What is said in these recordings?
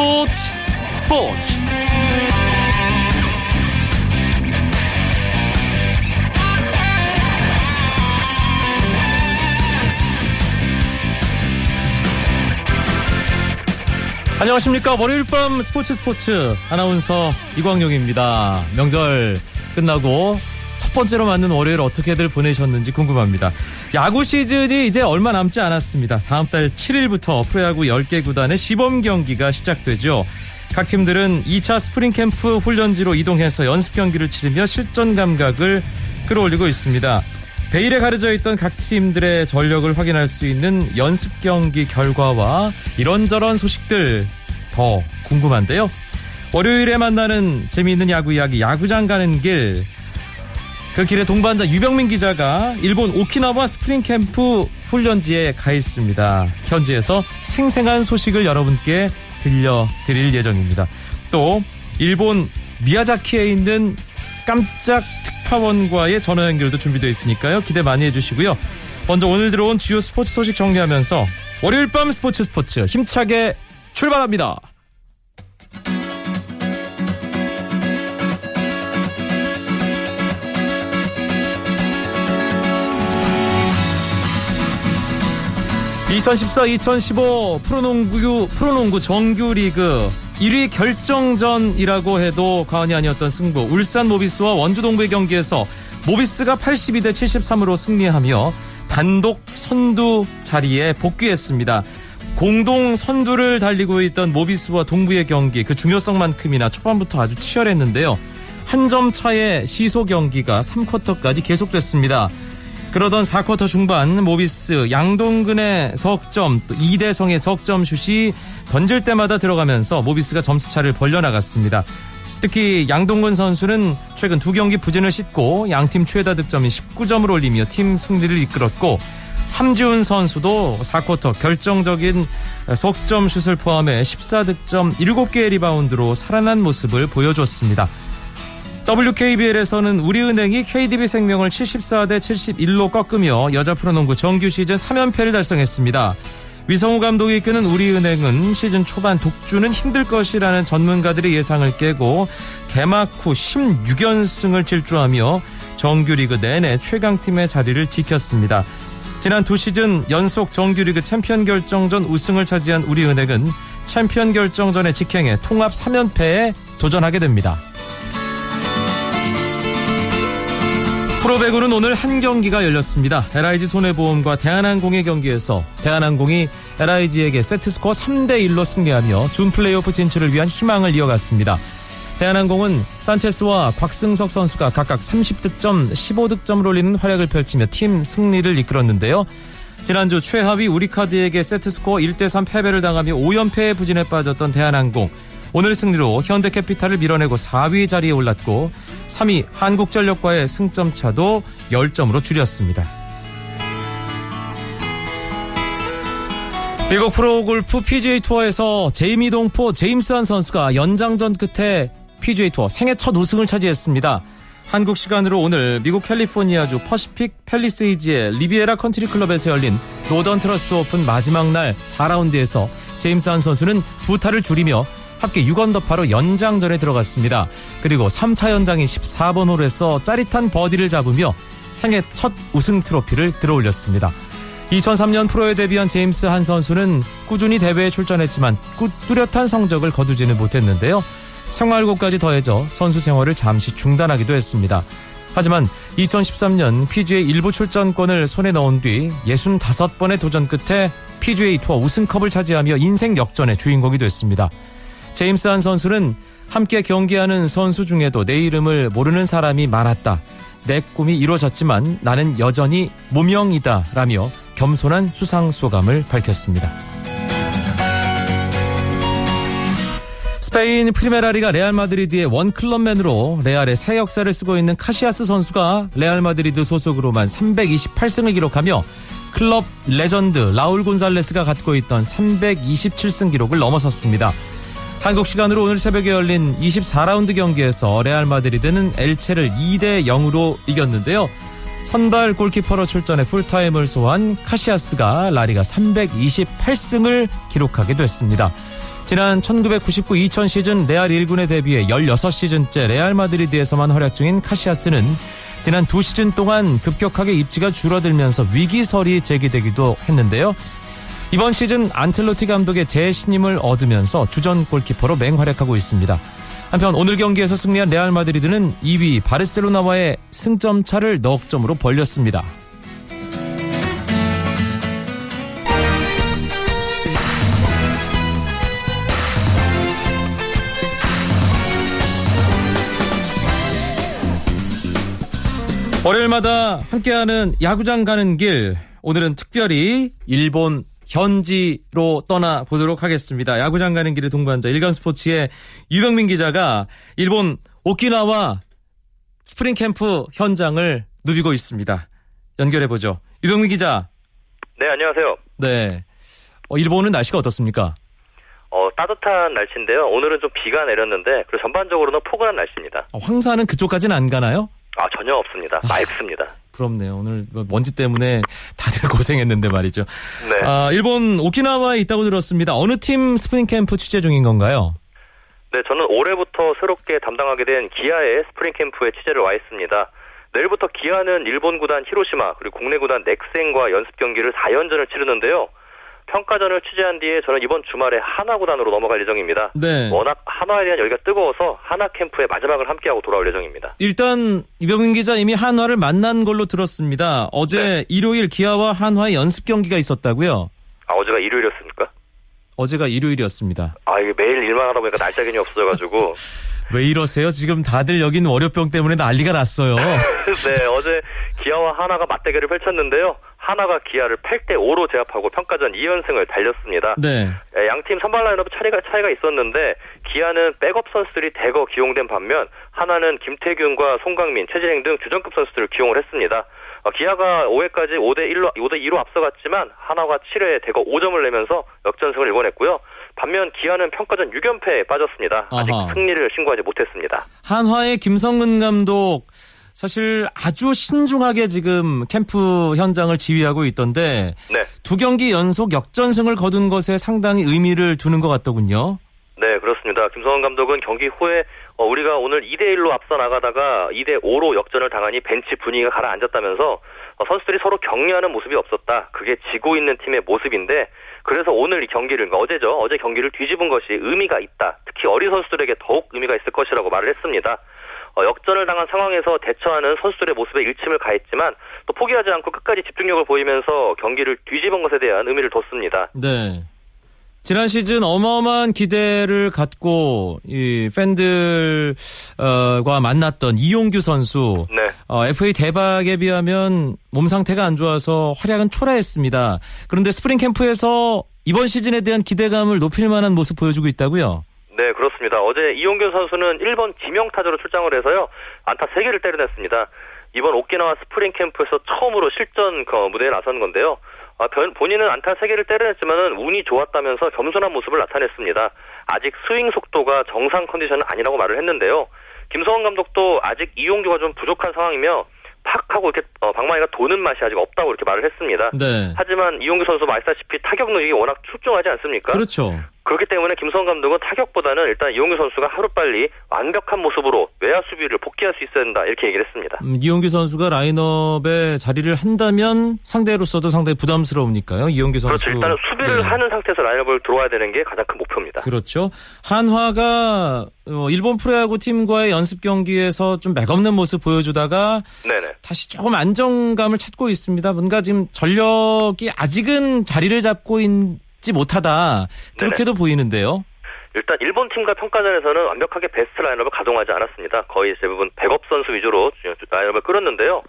스포츠 스포츠. 안녕하십니까. 월요일 밤 스포츠 스포츠. 아나운서 이광용입니다. 명절 끝나고 첫 번째로 맞는 월요일 어떻게들 보내셨는지 궁금합니다. 야구 시즌이 이제 얼마 남지 않았습니다. 다음 달 7일부터 프로야구 10개 구단의 시범 경기가 시작되죠. 각 팀들은 2차 스프링 캠프 훈련지로 이동해서 연습 경기를 치르며 실전 감각을 끌어올리고 있습니다. 베일에 가려져 있던 각 팀들의 전력을 확인할 수 있는 연습 경기 결과와 이런저런 소식들 더 궁금한데요. 월요일에 만나는 재미있는 야구 이야기 야구장 가는 길. 그 길에 동반자 유병민 기자가 일본 오키나와 스프링 캠프 훈련지에 가 있습니다. 현지에서 생생한 소식을 여러분께 들려드릴 예정입니다. 또 일본 미야자키에 있는 깜짝 특파원과의 전화 연결도 준비되어 있으니까요. 기대 많이 해주시고요. 먼저 오늘 들어온 주요 스포츠 소식 정리하면서 월요일 밤 스포츠 스포츠 힘차게 출발합니다. 2014-2015 프로농구 프로농구 정규리그 1위 결정전이라고 해도 과언이 아니었던 승부 울산 모비스와 원주 동부의 경기에서 모비스가 82대 73으로 승리하며 단독 선두 자리에 복귀했습니다. 공동 선두를 달리고 있던 모비스와 동부의 경기 그 중요성만큼이나 초반부터 아주 치열했는데요. 한 점 차의 시소 경기가 3쿼터까지 계속됐습니다. 그러던 4쿼터 중반 모비스 양동근의 석점 또 이대성의 석점 슛이 던질 때마다 들어가면서 모비스가 점수차를 벌려나갔습니다. 특히 양동근 선수는 최근 두 경기 부진을 씻고 양팀 최다 득점인 19점을 올리며 팀 승리를 이끌었고 함지훈 선수도 4쿼터 결정적인 석점 슛을 포함해 14득점 7개의 리바운드로 살아난 모습을 보여줬습니다. WKBL에서는 우리은행이 KDB생명을 74대 71로 꺾으며 여자 프로농구 정규 시즌 3연패를 달성했습니다. 위성우 감독이 이끄는 우리은행은 시즌 초반 독주는 힘들 것이라는 전문가들의 예상을 깨고 개막 후 16연승을 질주하며 정규리그 내내 최강팀의 자리를 지켰습니다. 지난 두 시즌 연속 정규리그 챔피언 결정전 우승을 차지한 우리은행은 챔피언 결정전의 직행에 통합 3연패에 도전하게 됩니다. 프로배구는 오늘 한 경기가 열렸습니다. LIG 손해보험과 대한항공의 경기에서 대한항공이 LIG에게 세트스코어 3대1로 승리하며 준 플레이오프 진출을 위한 희망을 이어갔습니다. 대한항공은 산체스와 곽승석 선수가 각각 30득점, 15득점을 올리는 활약을 펼치며 팀 승리를 이끌었는데요. 지난주 최하위 우리카드에게 세트스코어 1대3 패배를 당하며 5연패의 부진에 빠졌던 대한항공. 오늘 승리로 현대캐피탈을 밀어내고 4위 자리에 올랐고 3위 한국전력과의 승점 차도 10점으로 줄였습니다. 미국 프로골프 PGA 투어에서 재미 동포 제임스한 선수가 연장전 끝에 PGA 투어 생애 첫 우승을 차지했습니다. 한국 시간으로 오늘 미국 캘리포니아주 퍼시픽 팰리세이즈의 리비에라 컨트리 클럽에서 열린 노던 트러스트 오픈 마지막 날 4라운드에서 제임스 한 선수는 두 타를 줄이며 합계 6언더파로 연장전에 들어갔습니다. 그리고 3차 연장인 14번 홀에서 짜릿한 버디를 잡으며 생애 첫 우승 트로피를 들어올렸습니다. 2003년 프로에 데뷔한 제임스 한 선수는 꾸준히 대회에 출전했지만 뚜렷한 성적을 거두지는 못했는데요. 생활고까지 더해져 선수 생활을 잠시 중단하기도 했습니다. 하지만 2013년 PGA 일부 출전권을 손에 넣은 뒤 65번의 도전 끝에 PGA 투어 우승컵을 차지하며 인생 역전의 주인공이 됐습니다. 제임스 한 선수는 함께 경기하는 선수 중에도 내 이름을 모르는 사람이 많았다. 내 꿈이 이루어졌지만 나는 여전히 무명이다. 라며 겸손한 수상 소감을 밝혔습니다. 스페인 프리메라리가 레알 마드리드의 원 클럽맨으로 레알의 새 역사를 쓰고 있는 카시아스 선수가 레알 마드리드 소속으로만 328승을 기록하며 클럽 레전드 라울 곤살레스가 갖고 있던 327승 기록을 넘어섰습니다. 한국 시간으로 오늘 새벽에 열린 24라운드 경기에서 레알 마드리드는 엘체를 2대 0으로 이겼는데요. 선발 골키퍼로 출전해 풀타임을 소화한 카시아스가 라리가 328승을 기록하게 됐습니다. 지난 1999-2000 시즌 레알 1군에 데뷔해 16시즌째 레알 마드리드에서만 활약 중인 카시아스는 지난 두 시즌 동안 급격하게 입지가 줄어들면서 위기설이 제기되기도 했는데요. 이번 시즌 안첼로티 감독의 재신임을 얻으면서 주전 골키퍼로 맹활약하고 있습니다. 한편 오늘 경기에서 승리한 레알 마드리드는 2위 바르셀로나와의 승점 차를 넉 점으로 벌렸습니다. 월요일마다 함께하는 야구장 가는 길. 오늘은 특별히 일본 현지로 떠나 보도록 하겠습니다. 야구장 가는 길의 동반자 일간 스포츠의 유병민 기자가 일본 오키나와 스프링 캠프 현장을 누비고 있습니다. 연결해 보죠. 유병민 기자. 네, 안녕하세요. 네. 어, 일본은 날씨가 어떻습니까? 어, 따뜻한 날씨인데요. 오늘은 좀 비가 내렸는데, 그리고 전반적으로는 포근한 날씨입니다. 어, 황사는 그쪽까지는 안 가나요? 아, 전혀 없습니다. 맑습니다. 부럽네요. 오늘 뭐 먼지 때문에 다들 고생했는데 말이죠. 네. 아, 일본 오키나와에 있다고 들었습니다. 어느 팀 스프링 캠프 취재 중인 건가요? 네, 저는 올해부터 새롭게 담당하게 된 기아의 스프링 캠프에 취재를 와 있습니다. 내일부터 기아는 일본 구단 히로시마 그리고 국내 구단 넥센과 연습 경기를 4연전을 치르는데요. 평가전을 취재한 뒤에 저는 이번 주말에 한화 구단으로 넘어갈 예정입니다. 네. 워낙 한화에 대한 열기가 뜨거워서 한화 캠프의 마지막을 함께하고 돌아올 예정입니다. 일단 유병민 기자 이미 한화를 만난 걸로 들었습니다. 어제 네. 일요일 기아와 한화의 연습 경기가 있었다고요? 아, 어제가 일요일이었습니까? 어제가 일요일이었습니다. 아, 이게 매일 일만 하다 보니까 날짜 개념이 없어져가지고. 왜 이러세요? 지금 다들 여긴 월요병 때문에 난리가 났어요. 네, 어제 기아와 한화가 맞대결을 펼쳤는데요. 한화가 기아를 8대 5로 제압하고 평가전 2연승을 달렸습니다. 네. 예, 양팀 선발 라인업 차이가 차이가 있었는데 기아는 백업 선수들이 대거 기용된 반면 하나는 김태균과 송강민, 최진행 등 주전급 선수들을 기용을 했습니다. 어, 기아가 5회까지 5대 1로 5대 2로 앞서갔지만 하나가 7회에 대거 5점을 내면서 역전승을 일궈냈고요. 반면 기아는 평가전 6연패에 빠졌습니다. 아직 아하. 승리를 신고하지 못했습니다. 한화의 김성근 감독 사실 아주 신중하게 지금 캠프 현장을 지휘하고 있던데 네. 두 경기 연속 역전승을 거둔 것에 상당히 의미를 두는 것 같더군요. 네, 그렇습니다. 김성원 감독은 경기 후에 어, 우리가 오늘 2대 1로 앞서 나가다가 2대 5로 역전을 당하니 벤치 분위기가 가라앉았다면서 어, 선수들이 서로 격려하는 모습이 없었다. 그게 지고 있는 팀의 모습인데 그래서 오늘 이 경기를 그러니까 어제죠. 어제 경기를 뒤집은 것이 의미가 있다. 특히 어린 선수들에게 더욱 의미가 있을 것이라고 말을 했습니다. 어, 역전을 당한 상황에서 대처하는 선수들의 모습에 일침을 가했지만 또 포기하지 않고 끝까지 집중력을 보이면서 경기를 뒤집은 것에 대한 의미를 뒀습니다. 네. 지난 시즌 어마어마한 기대를 갖고 이 팬들과 만났던 이용규 선수 네. 어, FA 대박에 비하면 몸 상태가 안 좋아서 활약은 초라했습니다. 그런데 스프링 캠프에서 이번 시즌에 대한 기대감을 높일 만한 모습 보여주고 있다고요? 네, 그렇습니다. 어제 이용규 선수는 1번 지명타자로 출장을 해서요. 안타 3개를 때려냈습니다. 이번 오키나와 스프링 캠프에서 처음으로 실전 그 무대에 나선 건데요. 아, 변- 본인은 안타 3개를 때려냈지만은 운이 좋았다면서 겸손한 모습을 나타냈습니다. 아직 스윙 속도가 정상 컨디션은 아니라고 말을 했는데요. 김성원 감독도 아직 이용규가 좀 부족한 상황이며 팍 하고 이렇게 어, 방망이가 도는 맛이 아직 없다고 이렇게 말을 했습니다. 네. 하지만 이용규 선수 말씀다시피 타격 능력이 워낙 출중하지 않습니까? 그렇죠. 그렇기 때문에 김성 감독은 타격보다는 일단 이용규 선수가 하루빨리 완벽한 모습으로 외야 수비를 복귀할 수 있어야 된다 이렇게 얘기를 했습니다. 음, 이용규 선수가 라인업에 자리를 한다면 상대로서도 상당히 부담스러우니까요. 이용규 선수. 그렇죠. 일단은 수비를 네. 하는 상태에서 라인업을 들어와야 되는 게 가장 큰 목표입니다. 그렇죠. 한화가 어, 일본 프로야구 팀과의 연습 경기에서 좀 맥없는 모습 보여주다가 네네. 다시 조금 안정감을 찾고 있습니다. 뭔가 지금 전력이 아직은 자리를 잡고 있 지 못하다. 그렇게도 보이는데요. 일단 일본 팀과 평가전에서는 완벽하게 베스트 라인업을 가동하지 않았습니다. 거의 대부분 백업 선수 위주로 라인업을 꾸렸는데요.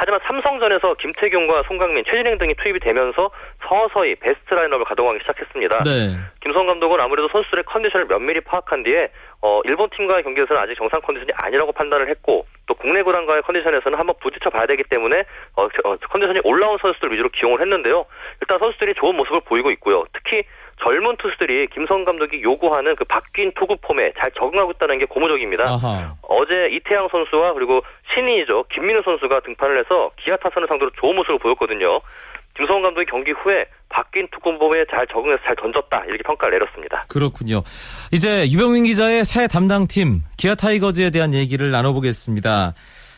하지만 삼성전에서 김태균과 송광민, 최진행 등이 투입이 되면서 서서히 베스트 라인업을 가동하기 시작했습니다. 네. 김성근 감독은 아무래도 선수들의 컨디션을 면밀히 파악한 뒤에 어, 일본 팀과의 경기에서는 아직 정상 컨디션이 아니라고 판단을 했고 또 국내 구단과의 컨디션에서는 한번 부딪혀 봐야 되기 때문에 어, 저- 어, 컨디션이 올라온 선수들 위주로 기용을 했는데요. 일단 선수들이 좋은 모습을 보이고 있고요. 특히 젊은 투수들이 김성근 감독이 요구하는 그 바뀐 투구 폼에 잘 적응하고 있다는 게 고무적입니다. 아하. 어제 이태양 선수와 그리고 신인이죠 김민우 선수가 등판을 해서 기아 타선을 상대로 좋은 모습을 보였거든요. 김성원 감독이 경기 후에 바뀐 투구폼에 잘 적응해서 잘 던졌다 이렇게 평가를 내렸습니다. 그렇군요. 이제 유병민 기자의 새 담당팀 기아 타이거즈에 대한 얘기를 나눠보겠습니다.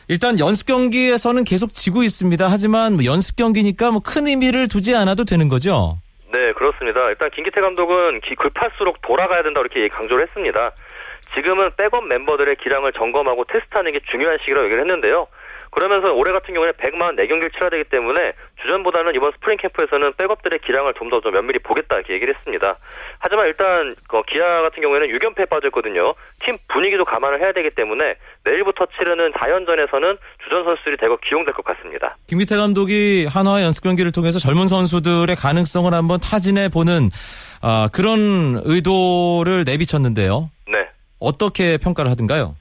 일단 연습 경기에서는 계속 지고 있습니다. 하지만 뭐 연습 경기니까 뭐 큰 의미를 두지 않아도 되는 거죠. 네, 그렇습니다. 일단 김기태 감독은 급할수록 돌아가야 된다 이렇게 강조를 했습니다. 지금은 백업 멤버들의 기량을 점검하고 테스트하는 게 중요한 시기라고 얘기를 했는데요. 그러면서 올해 같은 경우에 144경기를 치러야 되기 때문에 주전보다는 이번 스프링 캠프에서는 백업들의 기량을 좀더좀 면밀히 보겠다 이렇게 얘기를 했습니다. 하지만 일단 그 기아 같은 경우에는 6연패에 빠졌거든요. 팀 분위기도 감안을 해야 되기 때문에 내일부터 치르는 4연전에서는 주전 선수들이 대거 기용될 것 같습니다. 김기태 감독이 한화 연습 경기를 통해서 젊은 선수들의 가능성을 한번 타진해 보는 아, 그런 의도를 내비쳤는데요. 네. 어떻게 평가를 하던가요?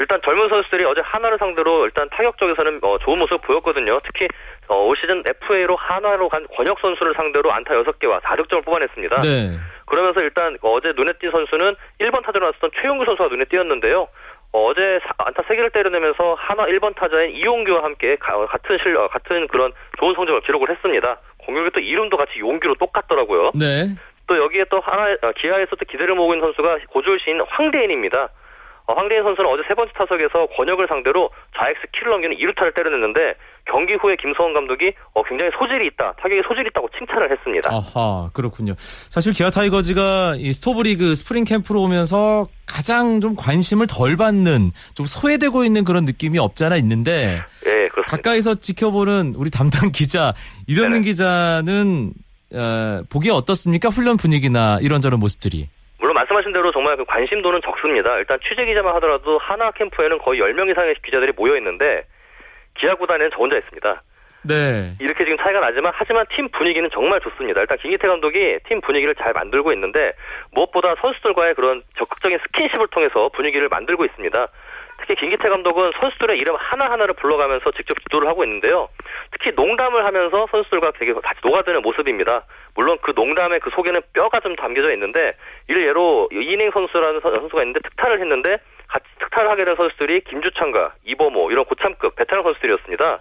일단 젊은 선수들이 어제 하나를 상대로 일단 타격 쪽에서는 어, 좋은 모습 을 보였거든요. 특히 어, 올 시즌 FA로 하나로 간 권혁 선수를 상대로 안타 6개와 4득점을 뽑아냈습니다. 네. 그러면서 일단 어제 눈에 띈 선수는 1번 타자로 나섰던 최용규 선수가 눈에 띄었는데요. 어, 제 안타 3개를 때려내면서 하나 1번 타자인 이용규와 함께 가, 같은 실 어, 같은 그런 좋은 성적을 기록을 했습니다. 공격이 또 이름도 같이 용규로 똑같더라고요. 네. 또 여기에 또 하나 어, 기아에서 또 기대를 모으고 있는 선수가 고졸 신인 황대인입니다. 어, 황대인 선수는 어제 세 번째 타석에서 권혁을 상대로 좌익수 키를 넘기는 2루타를 때려냈는데 경기 후에 김성근 감독이 어, 굉장히 소질이 있다, 타격에 소질이 있다고 칭찬을 했습니다. 아하, 그렇군요. 사실 기아 타이거즈가 이 스토브리그 스프링 캠프로 오면서 가장 좀 관심을 덜 받는 좀 소외되고 있는 그런 느낌이 없잖아 있는데 네, 그렇습니다. 가까이서 지켜보는 우리 담당 기자 이병민 기자는 어, 보기에 어떻습니까? 훈련 분위기나 이런저런 모습들이. 말씀하신 대로 정말 그 관심도는 적습니다. 일단 취재 기자만 하더라도 하나 캠프에는 거의 10명 이상의 기자들이 모여 있는데 기아 구단에는 저 혼자 있습니다. 네. 이렇게 지금 차이가 나지만 하지만 팀 분위기는 정말 좋습니다. 일단 김기태 감독이 팀 분위기를 잘 만들고 있는데 무엇보다 선수들과의 그런 적극적인 스킨십을 통해서 분위기를 만들고 있습니다. 특히 김기태 감독은 선수들의 이름 하나하나를 불러가면서 직접 지도를 하고 있는데요. 특히 농담을 하면서 선수들과 되게 같이 녹아드는 모습입니다. 물론 그 농담의 그 속에는 뼈가 좀 담겨져 있는데 일례로 이인행 선수라는 선수가 있는데 특타를 했는데 같이 특타를 하게 된 선수들이 김주찬과 이범호 이런 고참급 베테랑 선수들이었습니다.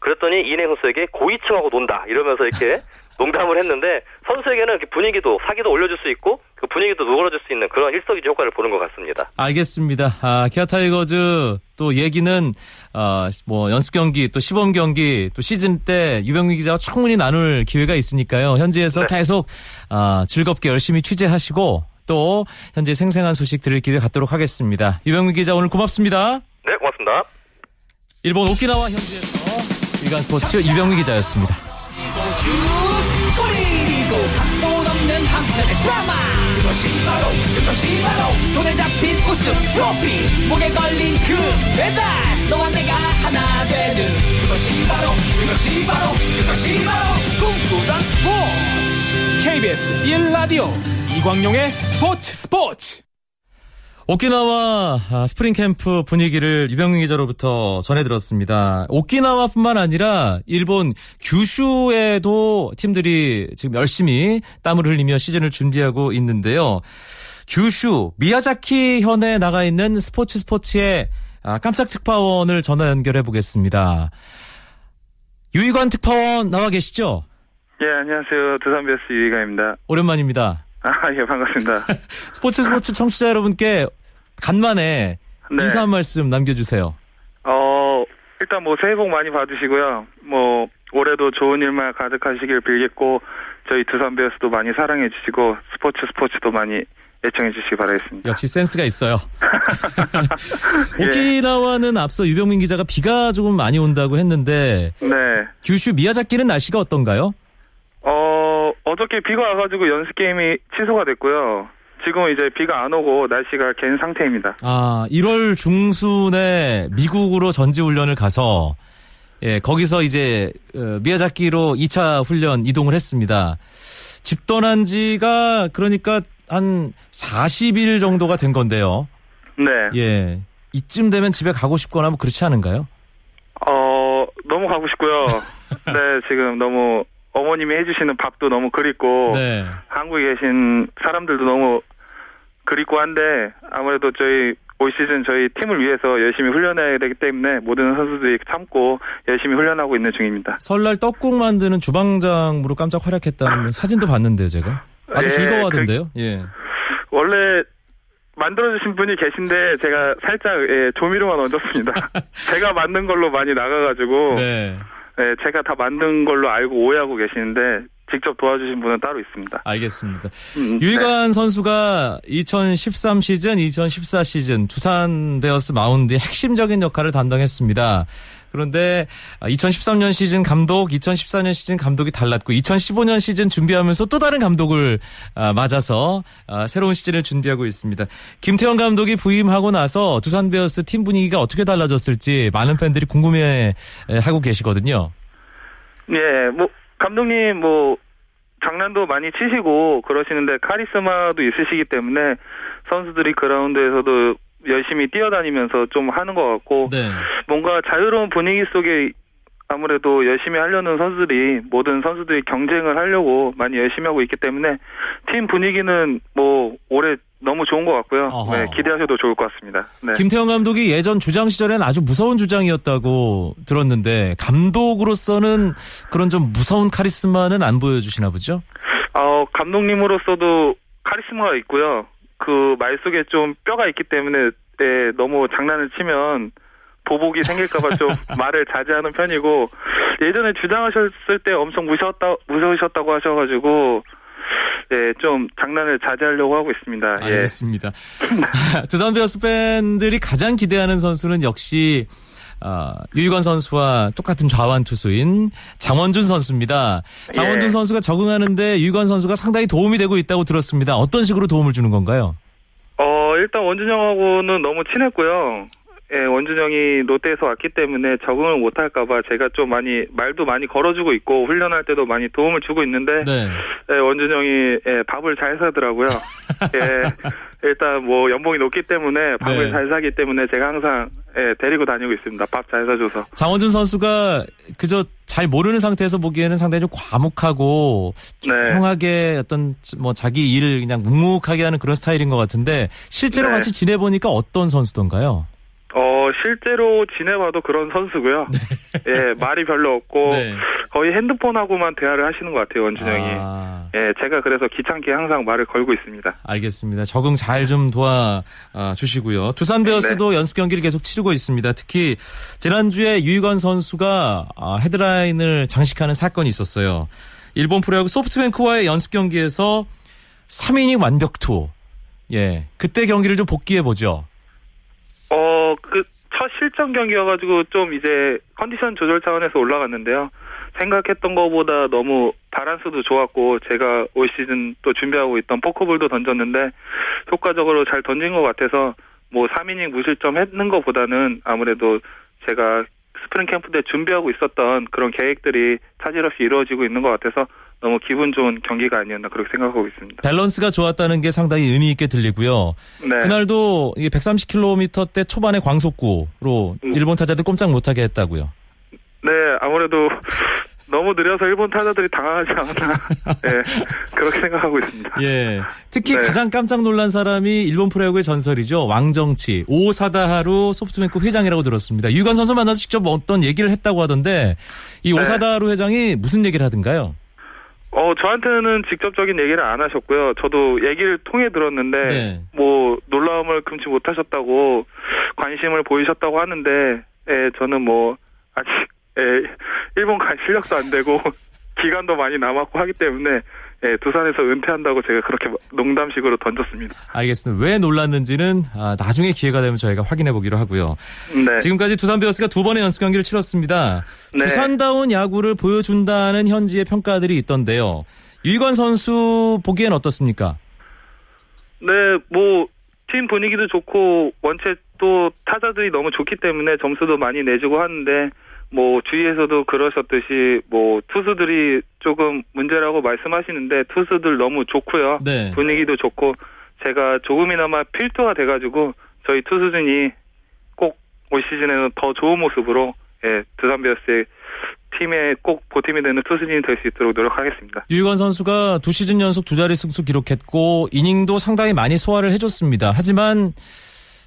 그랬더니 이인행 선수에게 고위층하고 논다 이러면서 이렇게 농담을 했는데 선수에게는 분위기도 사기도 올려줄 수 있고 그 분위기도 누그러질 수 있는 그런 일석이조 효과를 보는 것 같습니다. 알겠습니다. 아, 기아 타이거즈 또 얘기는 어, 뭐 연습 경기 또 시범 경기 또 시즌 때 유병민 기자와 충분히 나눌 기회가 있으니까요. 현지에서 네. 계속 어, 즐겁게 열심히 취재하시고 또 현재 생생한 소식 들을 기회 갖도록 하겠습니다. 유병민 기자 오늘 고맙습니다. 네, 고맙습니다. 일본 오키나와 현지에서 일간 스포츠 유병민 기자였습니다. 슛 뿌리고 각본 없는 한편의 드라마. 그것이 바로 그것이 바로 손에 잡힌 우승 트로피. 목에 걸린 그 배달. 너와 내가 하나 되는 그것이 바로 그것이 바로 그것이 바로 꿈꾸던 스포츠. KBS 1라디오 이광용의 스포츠 스포츠 오키나와 아, 스프링 캠프 분위기를 유병민 기자로부터 전해 들었습니다. 오키나와뿐만 아니라 일본 규슈에도 팀들이 지금 열심히 땀을 흘리며 시즌을 준비하고 있는데요. 규슈 미야자키 현에 나가 있는 스포츠 스포츠의 아, 깜짝 특파원을 전화 연결해 보겠습니다. 유이관 특파원 나와 계시죠? 예, 안녕하세요. 두산베어스 유희가입니다. 오랜만입니다. 아, 예, 반갑습니다. 스포츠 스포츠 청취자 여러분께 간만에 네. 인사 한 말씀 남겨주세요. 어, 일단 뭐 새해 복 많이 받으시고요. 뭐, 올해도 좋은 일만 가득하시길 빌겠고, 저희 두산 베어스도 많이 사랑해 주시고, 스포츠 스포츠도 많이 애청해 주시기 바라겠습니다. 역시 센스가 있어요. 예. 오키나와는 앞서 유병민 기자가 비가 조금 많이 온다고 했는데 네. 규슈 미야자키는 날씨가 어떤가요? 어, 어저께 비가 와가지고 연습 게임이 취소가 됐고요. 지금은 이제 비가 안 오고 날씨가 갠 상태입니다. 아, 1월 중순에 미국으로 전지 훈련을 가서 예, 거기서 이제 어, 미야자키로 2차 훈련 이동을 했습니다. 집 떠난 지가 그러니까 한 40일 정도가 된 건데요. 네. 예. 이쯤 되면 집에 가고 싶거나 뭐 그렇지 않은가요? 어, 너무 가고 싶고요. 네, 지금 너무 어머님이 해주시는 밥도 너무 그립고, 네. 한국에 계신 사람들도 너무 그립고 한데, 아무래도 저희 올 시즌 저희 팀을 위해서 열심히 훈련해야 되기 때문에 모든 선수들이 참고 열심히 훈련하고 있는 중입니다. 설날 떡국 만드는 주방장으로 깜짝 활약했다는 사진도 봤는데요, 제가. 아주 예, 즐거워하던데요. 예. 원래 만들어주신 분이 계신데 제가 살짝 예, 조미료만 얹었습니다. 제가 만든 걸로 많이 나가가지고 네. 예, 제가 다 만든 걸로 알고 오해하고 계시는데 직접 도와주신 분은 따로 있습니다. 알겠습니다. 음, 유희관 선수가 2013 시즌, 2014 시즌 두산 베어스 마운드의 핵심적인 역할을 담당했습니다. 그런데 2013년 시즌 감독, 2014년 시즌 감독이 달랐고 2015년 시즌 준비하면서 또 다른 감독을 아, 맞아서 아, 새로운 시즌을 준비하고 있습니다. 김태형 감독이 부임하고 나서 두산 베어스 팀 분위기가 어떻게 달라졌을지 많은 팬들이 궁금해 하고 계시거든요. 예, 뭐 감독님 뭐 장난도 많이 치시고 그러시는데 카리스마도 있으시기 때문에 선수들이 그라운드에서도 열심히 뛰어다니면서 좀 하는 것 같고 네. 뭔가 자유로운 분위기 속에 아무래도 열심히 하려는 선수들이 모든 선수들이 경쟁을 하려고 많이 열심히 하고 있기 때문에 팀 분위기는 뭐 올해 너무 좋은 것 같고요. 네, 기대하셔도 좋을 것 같습니다. 네. 김태형 감독이 예전 주장 시절엔 아주 무서운 주장이었다고 들었는데 감독으로서는 그런 좀 무서운 카리스마는 안 보여주시나 보죠? 어, 감독님으로서도 카리스마가 있고요. 그 말 속에 좀 뼈가 있기 때문에 네, 너무 장난을 치면 보복이 생길까봐 좀 말을 자제하는 편이고 예전에 주장하셨을 때 엄청 무서웠다 무서우셨다고 하셔가지고 예, 좀 장난을 자제하려고 하고 있습니다. 예. 알겠습니다. 두산 베어스 팬들이 가장 기대하는 선수는 역시 어, 유희관 선수와 똑같은 좌완 투수인 장원준 선수입니다. 장원준 예. 선수가 적응하는데 유희관 선수가 상당히 도움이 되고 있다고 들었습니다. 어떤 식으로 도움을 주는 건가요? 어, 일단 원준영하고는 너무 친했고요. 예, 원준영이 롯데에서 왔기 때문에 적응을 못할까봐 제가 좀 많이 말도 많이 걸어주고 있고 훈련할 때도 많이 도움을 주고 있는데 네. 예, 원준영이 예, 밥을 잘 사더라고요. 예, 일단 뭐 연봉이 높기 때문에 밥을 네. 잘 사기 때문에 제가 항상 예, 데리고 다니고 있습니다. 밥 잘 사줘서. 장원준 선수가 그저 잘 모르는 상태에서 보기에는 상당히 좀 과묵하고 네. 조용하게 어떤 뭐 자기 일을 그냥 묵묵하게 하는 그런 스타일인 것 같은데 실제로 네. 같이 지내보니까 어떤 선수던가요? 어, 실제로 지내봐도 그런 선수고요. 예, 말이 별로 없고 네. 거의 핸드폰하고만 대화를 하시는 것 같아요, 원준영이. 아, 예, 제가 그래서 귀찮게 항상 말을 걸고 있습니다. 알겠습니다. 적응 잘 좀 도와 아, 주시고요. 두산 베어스도 연습 경기를 계속 치르고 있습니다. 특히 지난주에 유희관 선수가 아, 헤드라인을 장식하는 사건이 있었어요. 일본 프로야구 소프트뱅크와의 연습 경기에서 3이닝 완벽투. 예, 그때 경기를 좀 복귀해 보죠. 어, 그, 첫 실전 경기여가지고 좀 이제 컨디션 조절 차원에서 올라갔는데요. 생각했던 것보다 너무 바란스도 좋았고, 제가 올 시즌 또 준비하고 있던 포크볼도 던졌는데, 효과적으로 잘 던진 것 같아서, 뭐 3이닝 무실점 했는 것보다는 아무래도 제가 스프링 캠프 때 준비하고 있었던 그런 계획들이 차질 없이 이루어지고 있는 것 같아서 너무 기분 좋은 경기가 아니었나 그렇게 생각하고 있습니다. 밸런스가 좋았다는 게 상당히 의미 있게 들리고요. 네. 그날도 130km 대 초반의 광속구로 음. 일본 타자들 꼼짝 못하게 했다고요. 네, 아무래도 너무 느려서 일본 타자들이 당황하지 않았나. 예, 그렇게 생각하고 있습니다. 예. 특히 네. 가장 깜짝 놀란 사람이 일본 프로야구의 전설이죠. 왕정치. 오사다하루 소프트뱅크 회장이라고 들었습니다. 유관 선수 만나서 직접 어떤 얘기를 했다고 하던데 이 네. 오사다하루 회장이 무슨 얘기를 하던가요? 어, 저한테는 직접적인 얘기를 안 하셨고요. 저도 얘기를 통해 들었는데, 네. 뭐, 놀라움을 금치 못하셨다고, 관심을 보이셨다고 하는데, 예, 저는 뭐, 아직, 예, 일본 갈 실력도 안 되고, 기간도 많이 남았고 하기 때문에, 예, 두산에서 은퇴한다고 제가 그렇게 농담식으로 던졌습니다. 알겠습니다. 왜 놀랐는지는 아, 나중에 기회가 되면 저희가 확인해 보기로 하고요. 네. 지금까지 두산 베어스가 두 번의 연습 경기를 치렀습니다. 네. 두산다운 야구를 보여준다는 현지의 평가들이 있던데요. 유희관 선수 보기엔 어떻습니까? 네, 뭐, 팀 분위기도 좋고, 원체 또 타자들이 너무 좋기 때문에 점수도 많이 내주고 하는데, 뭐, 주위에서도 그러셨듯이, 뭐, 투수들이 조금 문제라고 말씀하시는데, 투수들 너무 좋고요. 네. 분위기도 좋고, 제가 조금이나마 필터가 돼가지고, 저희 투수진이 꼭 올 시즌에는 더 좋은 모습으로, 예, 두산 베어스의 팀에 꼭 보탬이 되는 투수진이 될 수 있도록 노력하겠습니다. 유희관 선수가 두 시즌 연속 두 자리 승수 기록했고 이닝도 상당히 많이 소화를 해줬습니다. 하지만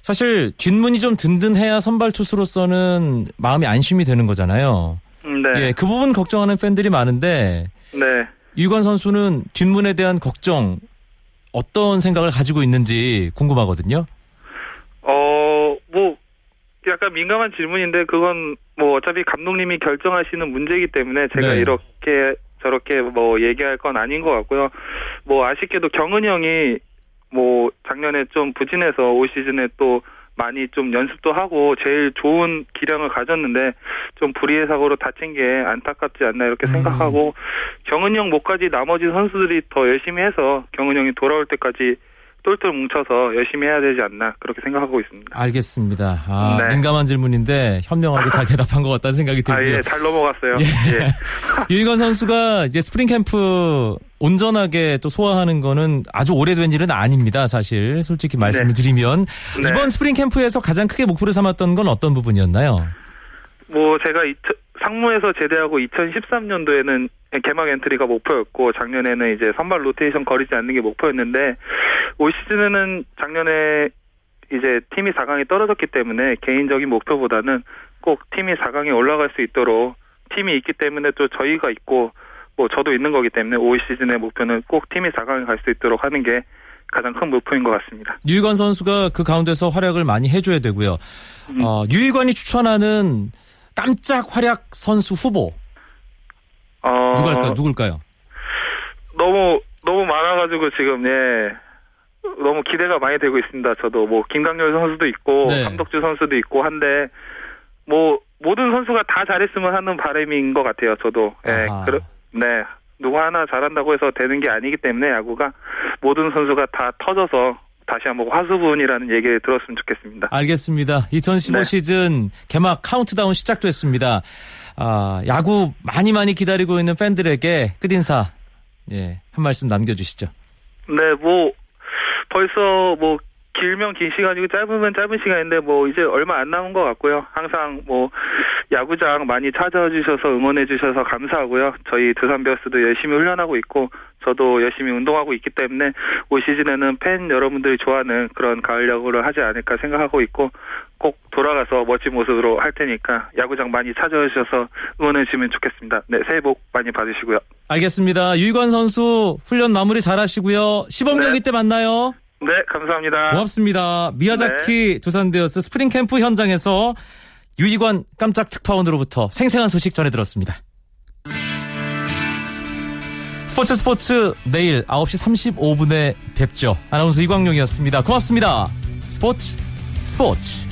사실 뒷문이 좀 든든해야 선발 투수로서는 마음이 안심이 되는 거잖아요. 음, 네. 예, 그 부분 걱정하는 팬들이 많은데 네. 유관 선수는 뒷문에 대한 걱정 어떤 생각을 가지고 있는지 궁금하거든요. 어, 뭐, 약간 민감한 질문인데, 그건 뭐, 어차피 감독님이 결정하시는 문제이기 때문에 제가 네. 이렇게, 저렇게 뭐, 얘기할 건 아닌 것 같고요. 뭐, 아쉽게도 경은이 형이, 뭐, 작년에 좀 부진해서 올 시즌에 또 많이 좀 연습도 하고, 제일 좋은 기량을 가졌는데, 좀 불의의 사고로 다친 게 안타깝지 않나 이렇게 음. 생각하고, 경은이 형 못까지 나머지 선수들이 더 열심히 해서, 경은이 형이 돌아올 때까지 똘똘 뭉쳐서 열심히 해야 되지 않나 그렇게 생각하고 있습니다. 알겠습니다. 아, 네. 민감한 질문인데 현명하게 잘 대답한 것 같다는 생각이 아, 들고요. 예, 잘 넘어갔어요. 예. 예. 유희관 선수가 이제 스프링 캠프 온전하게 또 소화하는 거는 아주 오래된 일은 아닙니다. 사실 솔직히 말씀을 네. 드리면 네. 이번 스프링 캠프에서 가장 크게 목표를 삼았던 건 어떤 부분이었나요? 뭐 제가 이- 상무에서 제대하고 2013년도에는 개막 엔트리가 목표였고 작년에는 이제 선발 로테이션 거르지 않는 게 목표였는데 올 시즌에는 작년에 이제 팀이 4강에 떨어졌기 때문에 개인적인 목표보다는 꼭 팀이 4강에 올라갈 수 있도록 팀이 있기 때문에 또 저희가 있고 뭐 저도 있는 거기 때문에 올 시즌의 목표는 꼭 팀이 4강에 갈 수 있도록 하는 게 가장 큰 목표인 것 같습니다. 유희관 선수가 그 가운데서 활약을 많이 해줘야 되고요. 음. 어, 유희관이 추천하는 깜짝 활약 선수 후보 어, 누굴까요? 누굴까요? 너무 너무 많아가지고 지금 예 너무 기대가 많이 되고 있습니다. 저도 뭐 김강렬 선수도 있고 네. 함덕주 선수도 있고 한데 뭐 모든 선수가 다 잘했으면 하는 바람인 것 같아요. 저도 예. 그러, 네 누구 하나 잘한다고 해서 되는 게 아니기 때문에 야구가 모든 선수가 다 터져서 다시 한번 화수분이라는 얘기를 들었으면 좋겠습니다. 알겠습니다. 2015 네. 시즌 개막 카운트다운 시작됐습니다. 아, 야구 많이 많이 기다리고 있는 팬들에게 끝인사 예, 한 말씀 남겨주시죠. 네, 뭐 벌써 뭐 길면 긴 시간이고 짧으면 짧은 시간인데 뭐 이제 얼마 안 남은 것 같고요. 항상 뭐 야구장 많이 찾아와 주셔서 응원해 주셔서 감사하고요. 저희 두산 베어스도 열심히 훈련하고 있고 저도 열심히 운동하고 있기 때문에 올 시즌에는 팬 여러분들이 좋아하는 그런 가을 야구를 하지 않을까 생각하고 있고 꼭 돌아가서 멋진 모습으로 할 테니까 야구장 많이 찾아와 주셔서 응원해 주시면 좋겠습니다. 네, 새해 복 많이 받으시고요. 알겠습니다. 유희관 선수 훈련 마무리 잘 하시고요. 시범 네. 경기 때 만나요. 네, 감사합니다. 고맙습니다. 미야자키 네. 두산베어스 스프링 캠프 현장에서 유희관 깜짝 특파원으로부터 생생한 소식 전해 들었습니다. 스포츠 스포츠 내일 9시 35분에 뵙죠. 아나운서 이광용이었습니다. 고맙습니다. 스포츠 스포츠